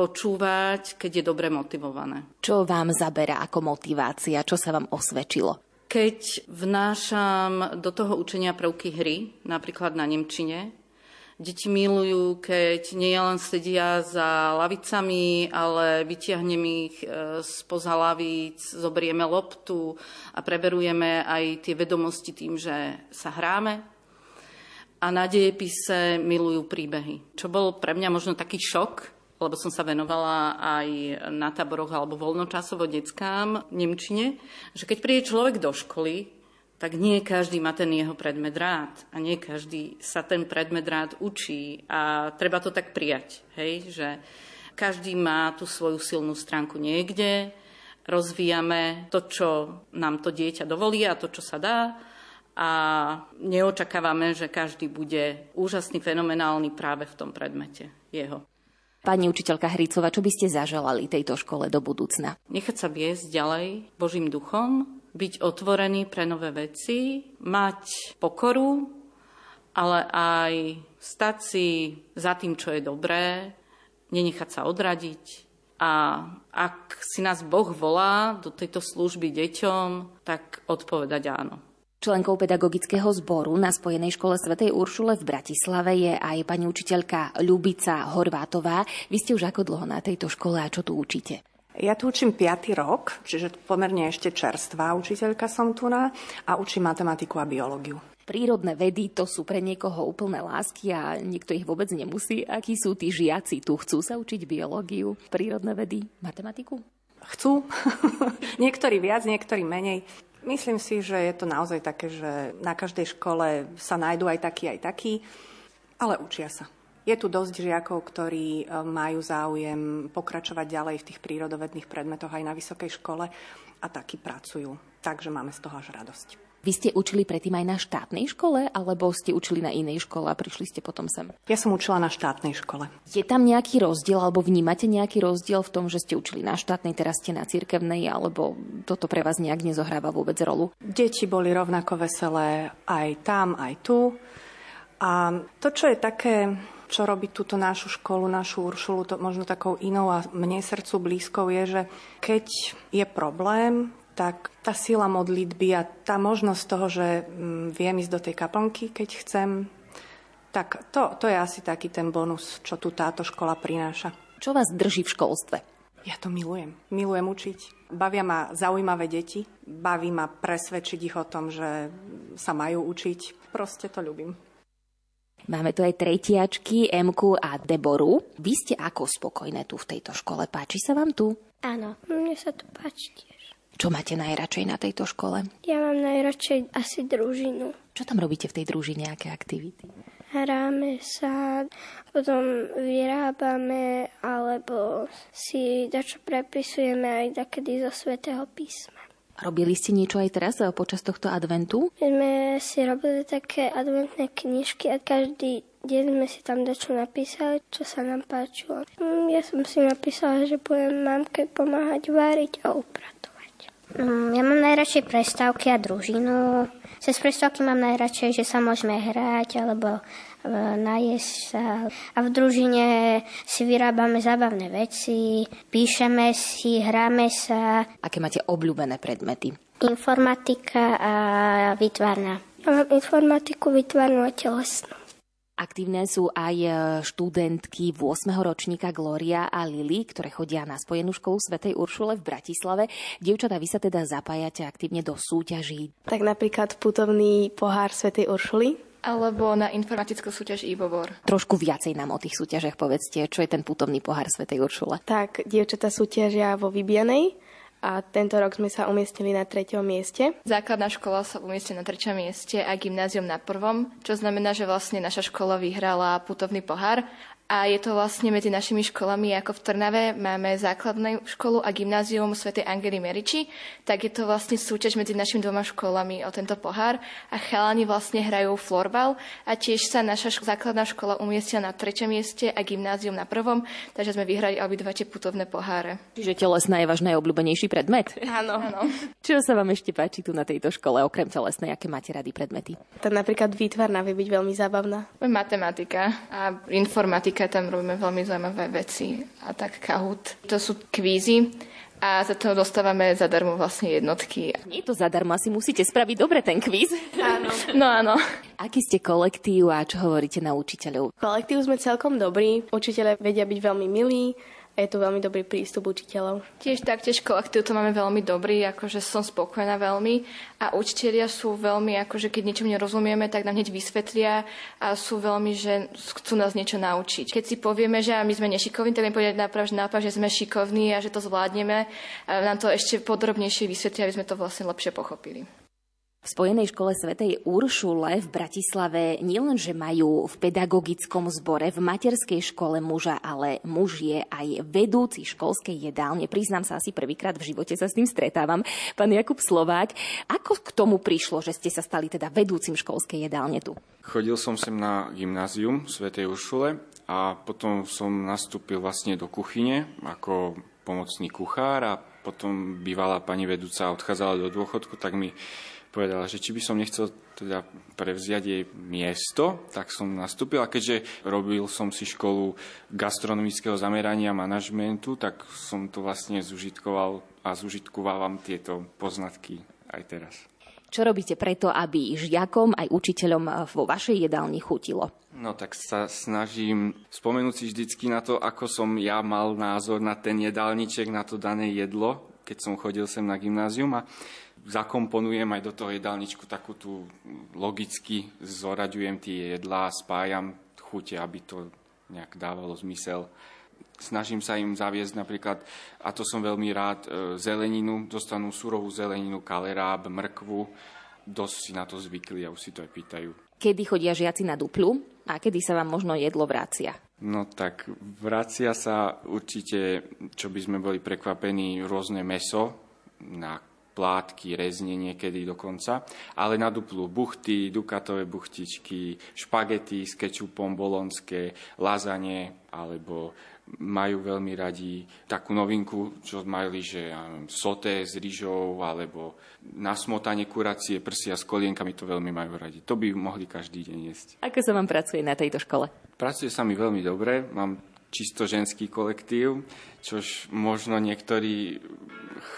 počúvať, keď je dobre motivované. Čo vám zaberá ako motivácia? Čo sa vám osvedčilo? Keď vnášam do toho učenia prvky hry, napríklad na Nemčine, deti milujú, keď nie len sedia za lavicami, ale vytiahnem ich e, spoza lavíc, zoberieme loptu a preberujeme aj tie vedomosti tým, že sa hráme. A na dejepise milujú príbehy. Čo bol pre mňa možno taký šok, lebo som sa venovala aj na táboroch alebo voľnočasovo deckám Nemčine, že keď príde človek do školy, tak nie každý má ten jeho predmet rád a nie každý sa ten predmet rád učí a treba to tak prijať, hej, že každý má tú svoju silnú stránku niekde, rozvíjame to, čo nám to dieťa dovolí a to, čo sa dá a neočakávame, že každý bude úžasný, fenomenálny práve v tom predmete jeho. Pani učiteľka Hricova, čo by ste zaželali tejto škole do budúcna? Nechať sa viesť ďalej Božím duchom, byť otvorený pre nové veci, mať pokoru, ale aj stať si za tým, čo je dobré, nenechať sa odradiť. A ak si nás Boh volá do tejto služby deťom, tak odpovedať áno. Členkou pedagogického zboru na Spojenej škole svätej Uršule v Bratislave je aj pani učiteľka Ľubica Horvátová. Vy ste už ako dlho na tejto škole a čo tu učíte? Ja tu učím 5. rok, čiže pomerne ešte čerstvá učiteľka som tu na a učím matematiku a biológiu. Prírodné vedy to sú pre niekoho úplné lásky a niekto ich vôbec nemusí. Akí sú tí žiaci tu? Chcú sa učiť biológiu, prírodné vedy, matematiku? Chcú. [laughs] niektorí viac, niektorí menej. Myslím si, že je to naozaj také, že na každej škole sa nájdú aj takí, aj takí, ale učia sa. Je tu dosť žiakov, ktorí e, majú záujem pokračovať ďalej v tých prírodovedných predmetoch aj na vysokej škole a takí pracujú. Takže máme z toho až radosť. Vy ste učili predtým aj na štátnej škole, alebo ste učili na inej škole a prišli ste potom sem? Ja som učila na štátnej škole. Je tam nejaký rozdiel, alebo vnímate nejaký rozdiel v tom, že ste učili na štátnej, teraz ste na cirkevnej, alebo toto pre vás nejak nezohráva vôbec rolu? Deti boli rovnako veselé aj tam, aj tu. A to, čo je také čo robí túto našu školu, našu Uršulu, to možno takou inou a mne srdcu blízkou je, že keď je problém, tak tá sila modlitby a tá možnosť toho, že mm, viem ísť do tej kaplnky, keď chcem, tak to, to je asi taký ten bonus, čo tu táto škola prináša. Čo vás drží v školstve? Ja to milujem. Milujem učiť. Bavia ma zaujímavé deti. Baví ma presvedčiť ich o tom, že sa majú učiť. Proste to ľubím. Máme tu aj tretiačky, Emku a Deboru. Vy ste ako spokojné tu v tejto škole? Páči sa vám tu? Áno, mne sa to páči čo máte najradšej na tejto škole? Ja mám najradšej asi družinu. Čo tam robíte v tej družine, aké aktivity? Hráme sa, potom vyrábame, alebo si dačo prepisujeme aj takedy zo svätého písma. Robili ste niečo aj teraz eh, počas tohto adventu? My sme si robili také adventné knižky a každý deň sme si tam dačo napísali, čo sa nám páčilo. Mm, ja som si napísala, že budem mamke pomáhať váriť a upratovať. Mm, ja mám najradšej prestávky a družinu. Cez prestávky mám najradšej, že sa môžeme hrať alebo e, najesť sa. A v družine si vyrábame zábavné veci, píšeme si, hráme sa. Aké máte obľúbené predmety? Informatika a výtvarná. Ja mám informatiku, výtvarnú a telesnú. Aktívne sú aj e, študentky 8. ročníka Gloria a Lily, ktoré chodia na spojenú školu Svetej Uršule v Bratislave. Dievčatá, vy sa teda zapájate aktívne do súťaží. Tak napríklad putovný pohár Svetej Uršuly, alebo na informatickú súťaž Ivovor. Trošku viacej nám o tých súťažiach povedzte, čo je ten putovný pohár Svetej Uršule. Tak, dievčatá súťažia vo Vybianej, a tento rok sme sa umiestnili na treťom mieste. Základná škola sa umiestnila na treťom mieste a gymnázium na prvom, čo znamená, že vlastne naša škola vyhrala putovný pohár a je to vlastne medzi našimi školami, ako v Trnave máme základnú školu a gymnázium svätej Angely Meriči, tak je to vlastne súťaž medzi našimi dvoma školami o tento pohár a chalani vlastne hrajú florbal a tiež sa naša základná škola umiestnila na treťom mieste a gymnázium na prvom, takže sme vyhrali obidva tie putovné poháre. Čiže telesná je váš najobľúbenejší predmet? Áno. Áno. Čo sa vám ešte páči tu na tejto škole, okrem telesnej, aké máte rady predmety? Tak napríklad výtvarná vie byť veľmi zábavná. Matematika a informatika, tam robíme veľmi zaujímavé veci a tak kahut. To sú kvízy, a za to dostávame zadarmo vlastne jednotky. Nie je to zadarmo, asi musíte spraviť dobre ten kvíz. Áno. [laughs] No áno. Aký ste kolektív a čo hovoríte na učiteľov? Kolektív sme celkom dobrí, učiteľe vedia byť veľmi milí, a je tu veľmi dobrý prístup učiteľov. Tiež taktiež kolektív to máme veľmi dobrý, akože som spokojná veľmi a učiteľia sú veľmi, akože keď niečo nerozumieme, tak nám hneď vysvetlia a sú veľmi, že chcú nás niečo naučiť. Keď si povieme, že my sme nešikovní, tak mi povedať naprav, že naprav, že sme šikovní a že to zvládneme, nám to ešte podrobnejšie vysvetlia, aby sme to vlastne lepšie pochopili. V Spojenej škole svätej Uršule v Bratislave nielenže majú v pedagogickom zbore v materskej škole muža, ale muž je aj vedúci školskej jedálne. Priznám sa, asi prvýkrát v živote sa s tým stretávam. Pán Jakub Slovák, ako k tomu prišlo, že ste sa stali teda vedúcim školskej jedálne tu? Chodil som sem na gymnázium svätej Uršule a potom som nastúpil vlastne do kuchyne ako pomocný kuchár a potom bývalá pani vedúca odchádzala do dôchodku, tak mi povedala, že či by som nechcel teda prevziať jej miesto, tak som nastúpil a keďže robil som si školu gastronomického zamerania a manažmentu, tak som to vlastne zužitkoval a zužitkovávam tieto poznatky aj teraz. Čo robíte preto, aby žiakom aj učiteľom vo vašej jedálni chutilo? No tak sa snažím spomenúť si vždycky na to, ako som ja mal názor na ten jedálniček, na to dané jedlo, keď som chodil sem na gymnázium a zakomponujem aj do toho jedálničku takú tú logicky, zoraďujem tie jedlá, spájam chute, aby to nejak dávalo zmysel. Snažím sa im zaviesť napríklad, a to som veľmi rád, e, zeleninu, dostanú surovú zeleninu, kaleráb, mrkvu, dosť si na to zvykli a už si to aj pýtajú. Kedy chodia žiaci na duplu a kedy sa vám možno jedlo vracia? No tak vracia sa určite, čo by sme boli prekvapení, rôzne meso na plátky, rezne niekedy dokonca, ale na duplu buchty, dukatové buchtičky, špagety s kečupom, bolonské, lazanie, alebo majú veľmi radi takú novinku, čo mali, že ja neviem, soté s rýžou, alebo nasmotanie kuracie prsia s kolienkami, to veľmi majú radi. To by mohli každý deň jesť. Ako sa vám pracuje na tejto škole? Pracuje sa mi veľmi dobre, mám čisto ženský kolektív, čož možno niektorí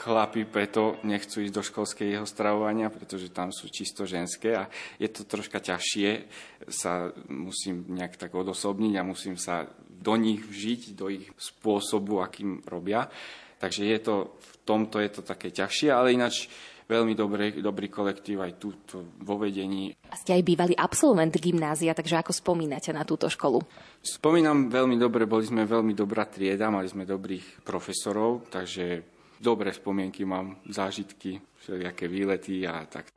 chlapi preto nechcú ísť do školského stravovania, pretože tam sú čisto ženské a je to troška ťažšie, sa musím nejak tak odosobniť a musím sa do nich vžiť, do ich spôsobu, akým robia. Takže je to, v tomto je to také ťažšie, ale ináč veľmi dobrý, dobrý kolektív aj tu vo vedení. A ste aj bývalý absolvent gymnázia, takže ako spomínate na túto školu? Spomínam veľmi dobre, boli sme veľmi dobrá trieda, mali sme dobrých profesorov, takže dobré spomienky mám, zážitky, všelijaké výlety a tak.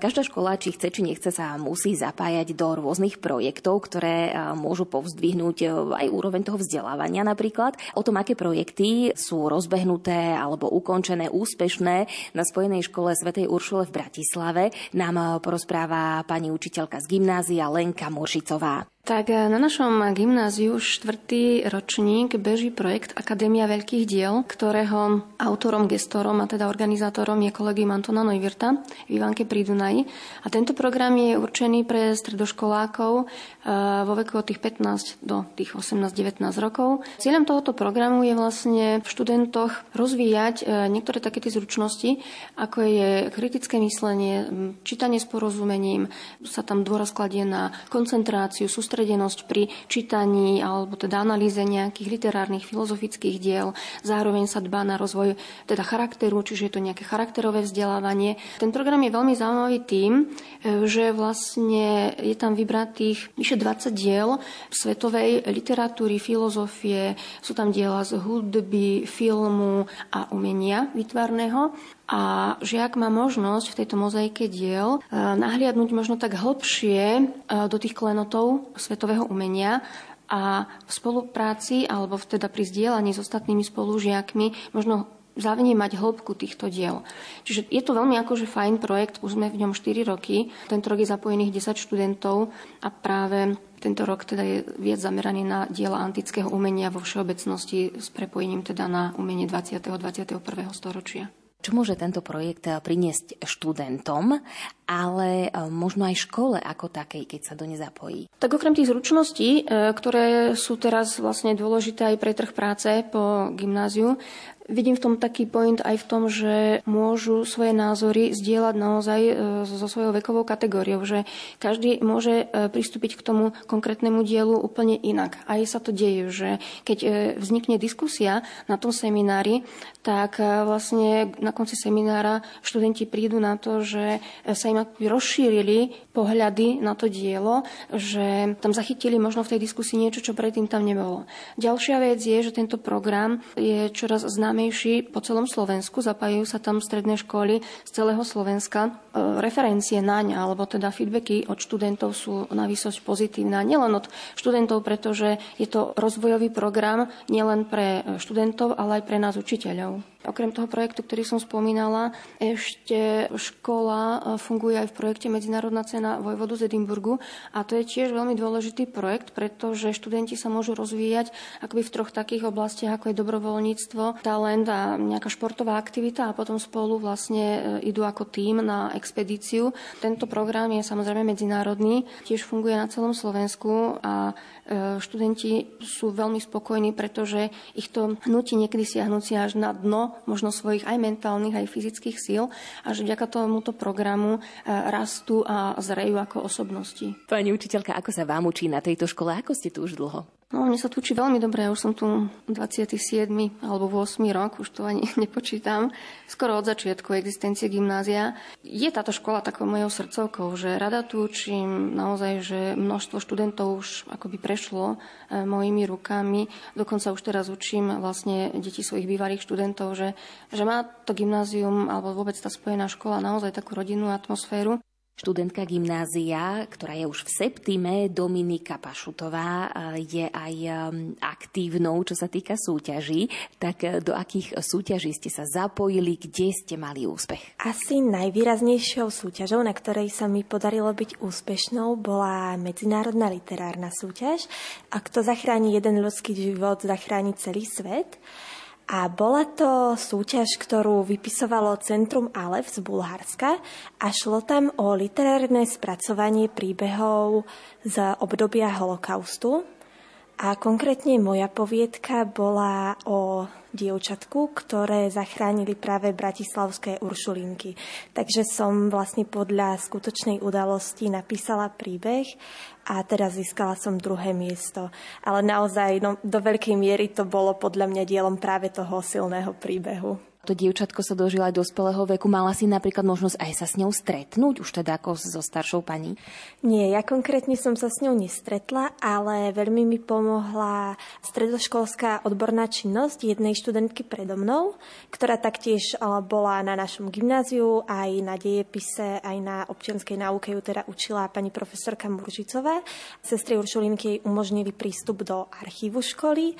Každá škola, či chce, či nechce, sa musí zapájať do rôznych projektov, ktoré môžu povzdvihnúť aj úroveň toho vzdelávania napríklad. O tom, aké projekty sú rozbehnuté alebo ukončené úspešné na Spojenej škole Svetej Uršule v Bratislave, nám porozpráva pani učiteľka z gymnázia Lenka Moršicová. Tak e, na našom gymnáziu štvrtý ročník beží projekt Akadémia veľkých diel, ktorého autorom, gestorom a teda organizátorom je kolegy Antona Neuwirta v Ivanke pri Dunaji. A tento program je určený pre stredoškolákov e, vo veku od tých 15 do tých 18-19 rokov. Cieľom tohoto programu je vlastne v študentoch rozvíjať e, niektoré také tie zručnosti, ako je kritické myslenie, čítanie s porozumením, sa tam dôraz kladie na koncentráciu, sústredenosť pri čítaní alebo teda analýze nejakých literárnych, filozofických diel. Zároveň sa dbá na rozvoj teda charakteru, čiže je to nejaké charakterové vzdelávanie. Ten program je veľmi zaujímavý tým, že vlastne je tam vybratých vyše 20 diel svetovej literatúry, filozofie, sú tam diela z hudby, filmu a umenia výtvarného. A žiak má možnosť v tejto mozaike diel e, nahliadnúť možno tak hlbšie e, do tých klenotov svetového umenia a v spolupráci alebo teda pri zdieľaní s ostatnými spolužiakmi možno zavnímať hĺbku týchto diel. Čiže je to veľmi akože fajn projekt, už sme v ňom 4 roky. Tento rok je zapojených 10 študentov a práve tento rok teda je viac zameraný na diela antického umenia vo všeobecnosti s prepojením teda na umenie 20. a 21. storočia. Čo môže tento projekt eh, priniesť študentom, ale eh, možno aj škole ako takej, keď sa do ne zapojí? Tak okrem tých zručností, eh, ktoré sú teraz vlastne dôležité aj pre trh práce po gymnáziu, Vidím v tom taký point aj v tom, že môžu svoje názory zdieľať naozaj so svojou vekovou kategóriou, že každý môže pristúpiť k tomu konkrétnemu dielu úplne inak. Aj sa to deje, že keď vznikne diskusia na tom seminári, tak vlastne na konci seminára študenti prídu na to, že sa im rozšírili pohľady na to dielo, že tam zachytili možno v tej diskusii niečo, čo predtým tam nebolo. Ďalšia vec je, že tento program je čoraz známejší po celom Slovensku. Zapájajú sa tam stredné školy z celého Slovenska. E, referencie naň, alebo teda feedbacky od študentov sú na výsosť pozitívne. Nielen od študentov, pretože je to rozvojový program nielen pre študentov, ale aj pre nás učiteľov. Tchau. Okrem toho projektu, ktorý som spomínala, ešte škola e, funguje aj v projekte Medzinárodná cena Vojvodu z Edimburgu a to je tiež veľmi dôležitý projekt, pretože študenti sa môžu rozvíjať akoby v troch takých oblastiach, ako je dobrovoľníctvo, talent a nejaká športová aktivita a potom spolu vlastne e, idú ako tým na expedíciu. Tento program je samozrejme medzinárodný, tiež funguje na celom Slovensku a e, študenti sú veľmi spokojní, pretože ich to nutí niekedy siahnuť si až na dno možno svojich aj mentálnych, aj fyzických síl a že vďaka tomuto programu e, rastú a zrejú ako osobnosti. Pani učiteľka, ako sa vám učí na tejto škole? Ako ste tu už dlho? No, mne sa tu učí veľmi dobre, ja už som tu 27. alebo 8. rok, už to ani [laughs] nepočítam, skoro od začiatku existencie gymnázia. Je táto škola takou mojou srdcovkou, že rada tu učím naozaj, že množstvo študentov už akoby prešlo e, mojimi rukami. Dokonca už teraz učím vlastne deti svojich bývalých študentov, že, že má to gymnázium alebo vôbec tá spojená škola naozaj takú rodinnú atmosféru. Študentka gymnázia, ktorá je už v septime, Dominika Pašutová, je aj um, aktívnou, čo sa týka súťaží. Tak eh, do akých súťaží ste sa zapojili, kde ste mali úspech? Asi najvýraznejšou súťažou, na ktorej sa mi podarilo byť úspešnou, bola medzinárodná literárna súťaž. Ak to zachráni jeden ľudský život, zachráni celý svet. A bola to súťaž, ktorú vypisovalo Centrum Alef z Bulharska a šlo tam o literárne spracovanie príbehov z obdobia holokaustu. A konkrétne moja poviedka bola o dievčatku, ktoré zachránili práve bratislavské uršulinky. Takže som vlastne podľa skutočnej udalosti napísala príbeh a teraz získala som druhé miesto. Ale naozaj no, do veľkej miery to bolo podľa mňa dielom práve toho silného príbehu. To dievčatko sa dožila aj dospelého veku, mala si napríklad možnosť aj sa s ňou stretnúť, už teda ako so staršou pani? Nie, ja konkrétne som sa s ňou nestretla, ale veľmi mi pomohla stredoškolská odborná činnosť jednej študentky predo mnou, ktorá taktiež bola na našom gymnáziu, aj na dejepise, aj na občianskej náuke ju teda učila pani profesorka Muržicová. Sestry Uršulinky jej umožnili prístup do archívu školy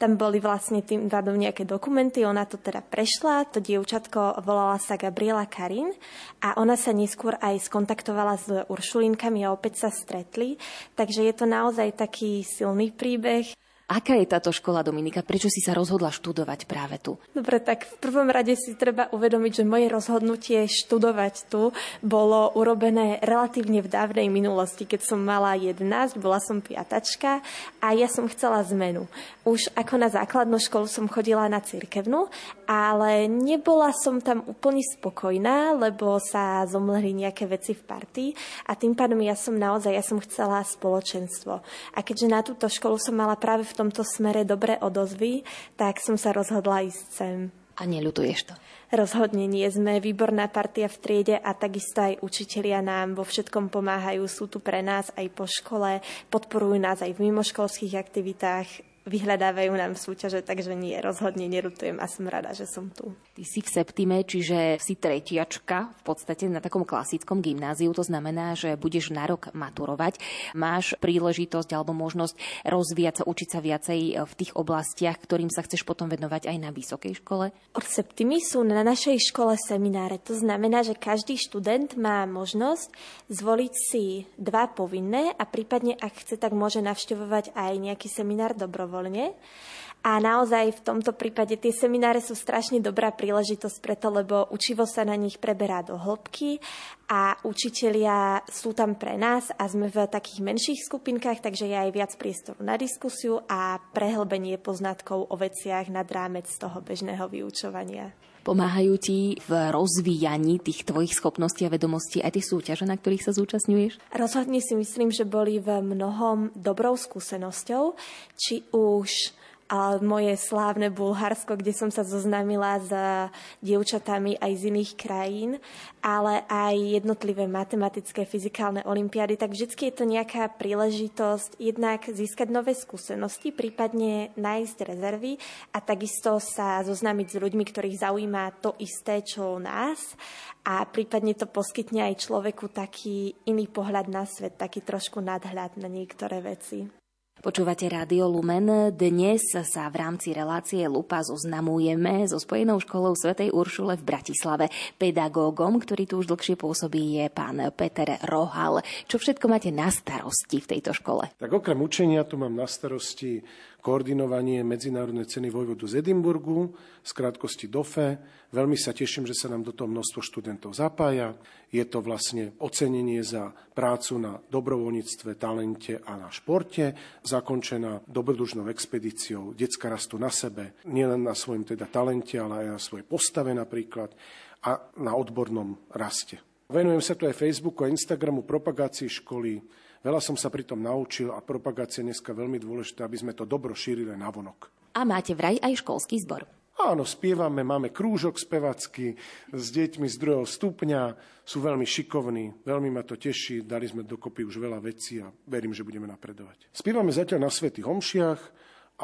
tam boli vlastne tým pádom nejaké dokumenty, ona to teda prešla, to dievčatko volala sa Gabriela Karin a ona sa neskôr aj skontaktovala s Uršulinkami a opäť sa stretli, takže je to naozaj taký silný príbeh. Aká je táto škola, Dominika? Prečo si sa rozhodla študovať práve tu? Dobre, tak v prvom rade si treba uvedomiť, že moje rozhodnutie študovať tu bolo urobené relatívne v dávnej minulosti, keď som mala 11, bola som piatačka a ja som chcela zmenu. Už ako na základnú školu som chodila na cirkevnú, ale nebola som tam úplne spokojná, lebo sa zomleli nejaké veci v partii a tým pádom ja som naozaj, ja som chcela spoločenstvo. A keďže na túto školu som mala práve v tomto smere dobre odozvy, tak som sa rozhodla ísť sem. A neľutuješ to? Rozhodne nie. Sme výborná partia v triede a takisto aj učitelia nám vo všetkom pomáhajú. Sú tu pre nás aj po škole, podporujú nás aj v mimoškolských aktivitách vyhľadávajú nám súťaže, takže nie, rozhodne nerutujem a som rada, že som tu. Ty si v septime, čiže si tretiačka v podstate na takom klasickom gymnáziu, to znamená, že budeš na rok maturovať. Máš príležitosť alebo možnosť rozvíjať sa, učiť sa viacej v tých oblastiach, ktorým sa chceš potom venovať aj na vysokej škole? Od septimy sú na našej škole semináre. To znamená, že každý študent má možnosť zvoliť si dva povinné a prípadne, ak chce, tak môže navštevovať aj nejaký seminár dobrovoľný dobrovoľne. A naozaj v tomto prípade tie semináre sú strašne dobrá príležitosť preto, lebo učivo sa na nich preberá do hĺbky a učitelia sú tam pre nás a sme v takých menších skupinkách, takže je aj viac priestoru na diskusiu a prehlbenie poznatkov o veciach nad rámec toho bežného vyučovania. Pomáhajú ti v rozvíjaní tých tvojich schopností a vedomostí aj tých súťaže, na ktorých sa zúčastňuješ? Rozhodne si myslím, že boli v mnohom dobrou skúsenosťou, či už a moje slávne Bulharsko, kde som sa zoznámila s dievčatami aj z iných krajín, ale aj jednotlivé matematické, fyzikálne olimpiády, tak vždy je to nejaká príležitosť jednak získať nové skúsenosti, prípadne nájsť rezervy a takisto sa zoznámiť s ľuďmi, ktorých zaujíma to isté, čo nás a prípadne to poskytne aj človeku taký iný pohľad na svet, taký trošku nadhľad na niektoré veci. Počúvate Rádio Lumen. Dnes sa v rámci relácie Lupa zoznamujeme so Spojenou školou Svetej Uršule v Bratislave. Pedagógom, ktorý tu už dlhšie pôsobí, je pán Peter Rohal. Čo všetko máte na starosti v tejto škole? Tak okrem učenia tu mám na starosti koordinovanie medzinárodnej ceny vojvodu z Edimburgu, z krátkosti DOFE. Veľmi sa teším, že sa nám do toho množstvo študentov zapája. Je to vlastne ocenenie za prácu na dobrovoľníctve, talente a na športe, zakončená dobrodružnou expedíciou Detská rastu na sebe, nielen na svojom teda talente, ale aj na svojej postave napríklad a na odbornom raste. Venujem sa tu aj Facebooku a Instagramu propagácii školy, Veľa som sa pri tom naučil a propagácia dneska veľmi dôležitá, aby sme to dobro šírili na vonok. A máte vraj aj školský zbor. Áno, spievame, máme krúžok spevacký s deťmi z druhého stupňa, sú veľmi šikovní, veľmi ma to teší, dali sme dokopy už veľa vecí a verím, že budeme napredovať. Spievame zatiaľ na Svetých Homšiach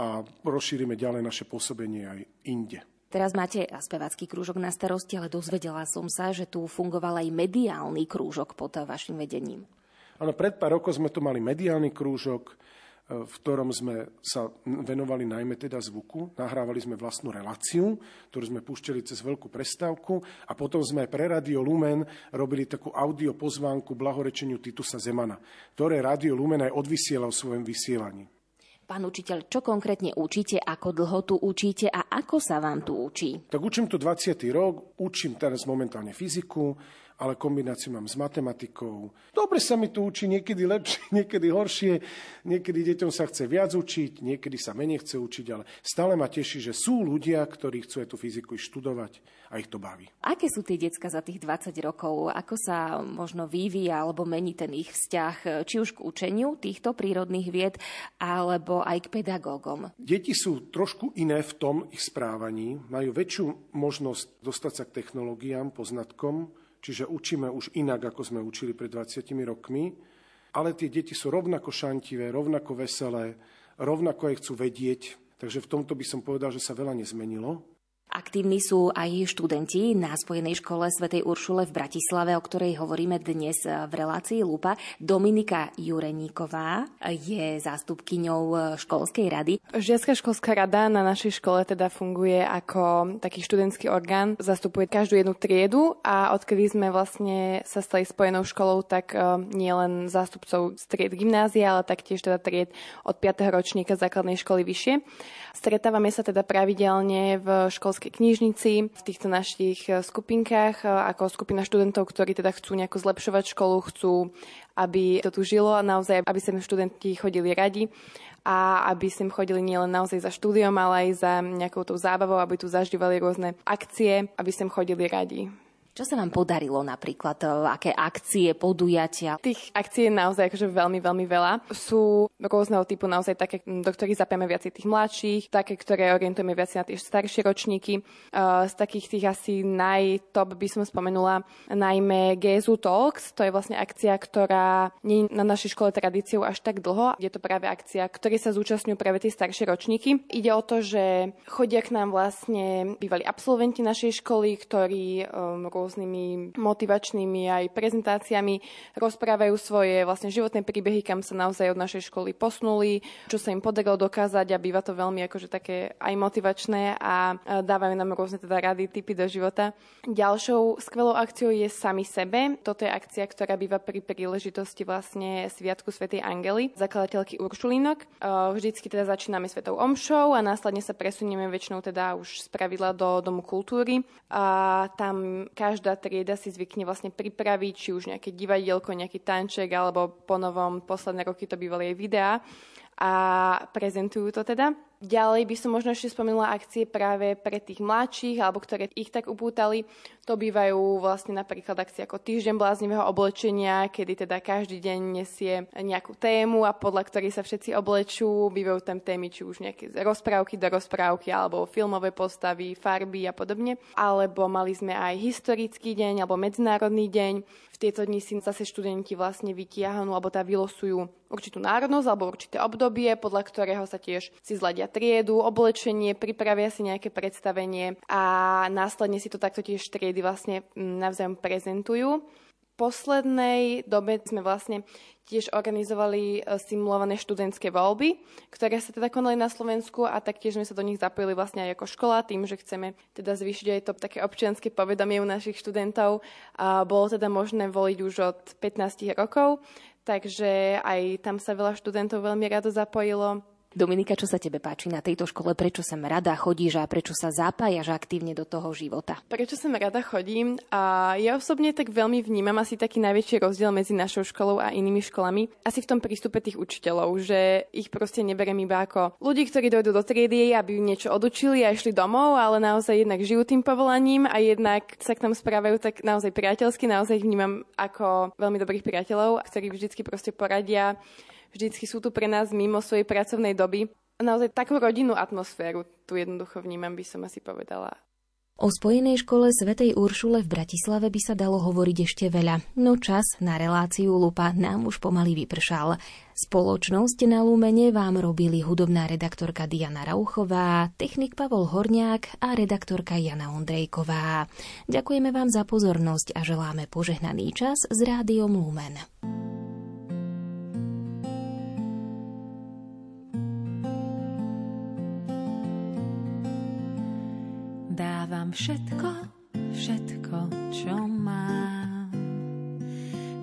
a rozšírime ďalej naše pôsobenie aj inde. Teraz máte spevácky krúžok na starosti, ale dozvedela som sa, že tu fungoval aj mediálny krúžok pod vašim vedením. Áno, pred pár rokov sme tu mali mediálny krúžok, e, v ktorom sme sa venovali najmä teda zvuku. Nahrávali sme vlastnú reláciu, ktorú sme púšťali cez veľkú prestávku a potom sme pre Radio Lumen robili takú audio pozvánku blahorečeniu Titusa Zemana, ktoré Radio Lumen aj odvysielal v svojom vysielaní. Pán učiteľ, čo konkrétne učíte, ako dlho tu učíte a ako sa vám tu učí? Tak učím tu 20. rok, učím teraz momentálne fyziku, ale kombináciu mám s matematikou. Dobre sa mi to učí, niekedy lepšie, [laughs] niekedy horšie, niekedy deťom sa chce viac učiť, niekedy sa menej chce učiť, ale stále ma teší, že sú ľudia, ktorí chcú tú fyziku študovať a ich to baví. Aké sú tie decka za tých 20 rokov? Ako sa možno vyvíja alebo mení ten ich vzťah či už k učeniu týchto prírodných vied, alebo aj k pedagógom? Deti sú trošku iné v tom ich správaní, majú väčšiu možnosť dostať sa k technológiám, poznatkom, čiže učíme už inak, ako sme učili pred 20 rokmi, ale tie deti sú rovnako šantivé, rovnako veselé, rovnako aj chcú vedieť, takže v tomto by som povedal, že sa veľa nezmenilo. Aktívni sú aj študenti na Spojenej škole svätej Uršule v Bratislave, o ktorej hovoríme dnes v relácii Lupa. Dominika Jureníková je zástupkyňou školskej rady. Žiacká školská rada na našej škole teda funguje ako taký študentský orgán. Zastupuje každú jednu triedu a odkedy sme vlastne sa stali spojenou školou, tak e, nie len zástupcov z tried gymnázia, ale taktiež teda tried od 5. ročníka základnej školy vyššie. Stretávame sa teda pravidelne v školskej knižnici, v týchto našich eh, skupinkách, eh, ako skupina študentov, ktorí teda chcú nejako zlepšovať školu, chcú, aby to tu žilo a naozaj, aby sem študenti chodili radi a aby sem chodili nielen naozaj za štúdiom, ale aj za nejakou tou zábavou, aby tu zažívali rôzne akcie, aby sem chodili radi. Čo sa vám podarilo napríklad? E, aké akcie, podujatia? Tých akcií je naozaj akože veľmi, veľmi veľa. Sú rôzneho typu naozaj také, do ktorých zapojíme viac tých mladších, také, ktoré orientujeme viac na tie staršie ročníky. E, z takých tých asi najtop by som spomenula najmä GSU Talks. To je vlastne akcia, ktorá nie je na našej škole tradíciou až tak dlho. Je to práve akcia, ktorej sa zúčastňujú práve tie staršie ročníky. Ide o to, že chodia k nám vlastne bývali absolventi našej školy, ktorí um, rôznymi motivačnými aj prezentáciami, rozprávajú svoje vlastne životné príbehy, kam sa naozaj od našej školy posunuli, čo sa im podarilo dokázať a býva to veľmi akože také aj motivačné a dávajú nám rôzne teda rady, typy do života. Ďalšou skvelou akciou je Sami sebe. Toto je akcia, ktorá býva pri príležitosti vlastne Sviatku Svetej Angely, zakladateľky Uršulínok. Vždycky teda začíname Svetou Omšou a následne sa presunieme väčšinou teda už z pravidla do Domu kultúry. A tam každý každá trieda si zvykne vlastne pripraviť, či už nejaké divadielko, nejaký tanček, alebo po novom posledné roky to bývali aj videá a prezentujú to teda. Ďalej by som možno ešte spomenula akcie práve pre tých mladších, alebo ktoré ich tak upútali. To bývajú vlastne napríklad akcie ako Týždeň bláznivého oblečenia, kedy teda každý deň nesie nejakú tému a podľa ktorej sa všetci oblečú. Bývajú tam témy, či už nejaké rozprávky do rozprávky, alebo filmové postavy, farby a podobne. Alebo mali sme aj historický deň, alebo medzinárodný deň. V tieto dni si zase študenti vlastne vytiahnú, alebo tá vylosujú určitú národnosť alebo určité obdobie, podľa ktorého sa tiež si zladia triedu, oblečenie, pripravia si nejaké predstavenie a následne si to takto tiež triedy vlastne mm, navzájom prezentujú. V poslednej dobe sme vlastne tiež organizovali e, simulované študentské voľby, ktoré sa teda konali na Slovensku a taktiež sme sa do nich zapojili vlastne aj ako škola tým, že chceme teda zvýšiť aj to také občianske povedomie u našich študentov. A bolo teda možné voliť už od 15 rokov, takže aj tam sa veľa študentov veľmi rado zapojilo. Dominika, čo sa tebe páči na tejto škole? Prečo sem rada chodíš a prečo sa zapájaš aktívne do toho života? Prečo sem rada chodím? A ja osobne tak veľmi vnímam asi taký najväčší rozdiel medzi našou školou a inými školami. Asi v tom prístupe tých učiteľov, že ich proste neberiem iba ako ľudí, ktorí dojdú do triedy, aby niečo odučili a išli domov, ale naozaj jednak žijú tým povolaním a jednak sa k nám správajú tak naozaj priateľsky, naozaj ich vnímam ako veľmi dobrých priateľov, ktorí vždycky proste poradia vždycky sú tu pre nás mimo svojej pracovnej doby. Naozaj takú rodinnú atmosféru tu jednoducho vnímam, by som asi povedala. O spojenej škole Svetej Uršule v Bratislave by sa dalo hovoriť ešte veľa, no čas na reláciu Lupa nám už pomaly vypršal. Spoločnosť na Lumene vám robili hudobná redaktorka Diana Rauchová, technik Pavol Horniák a redaktorka Jana Ondrejková. Ďakujeme vám za pozornosť a želáme požehnaný čas s rádiom Lumen. Dávam všetko, všetko, čo mám.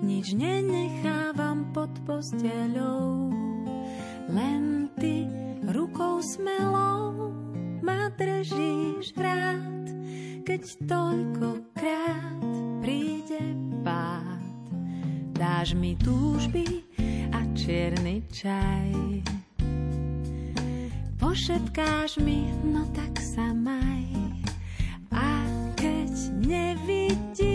Nič nenechávam pod posteľou, len ty rukou smelou ma držíš rád, keď toľkokrát príde dáš mi túžby a čierny čaj. Pošetkáš mi, no tak sa maj. Keď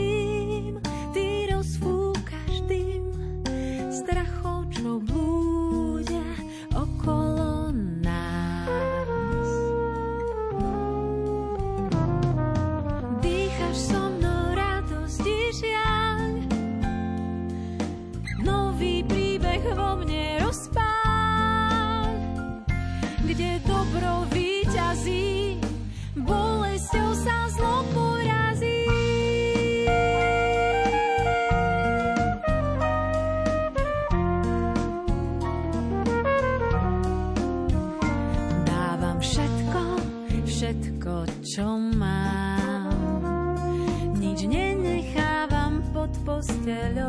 posteľou,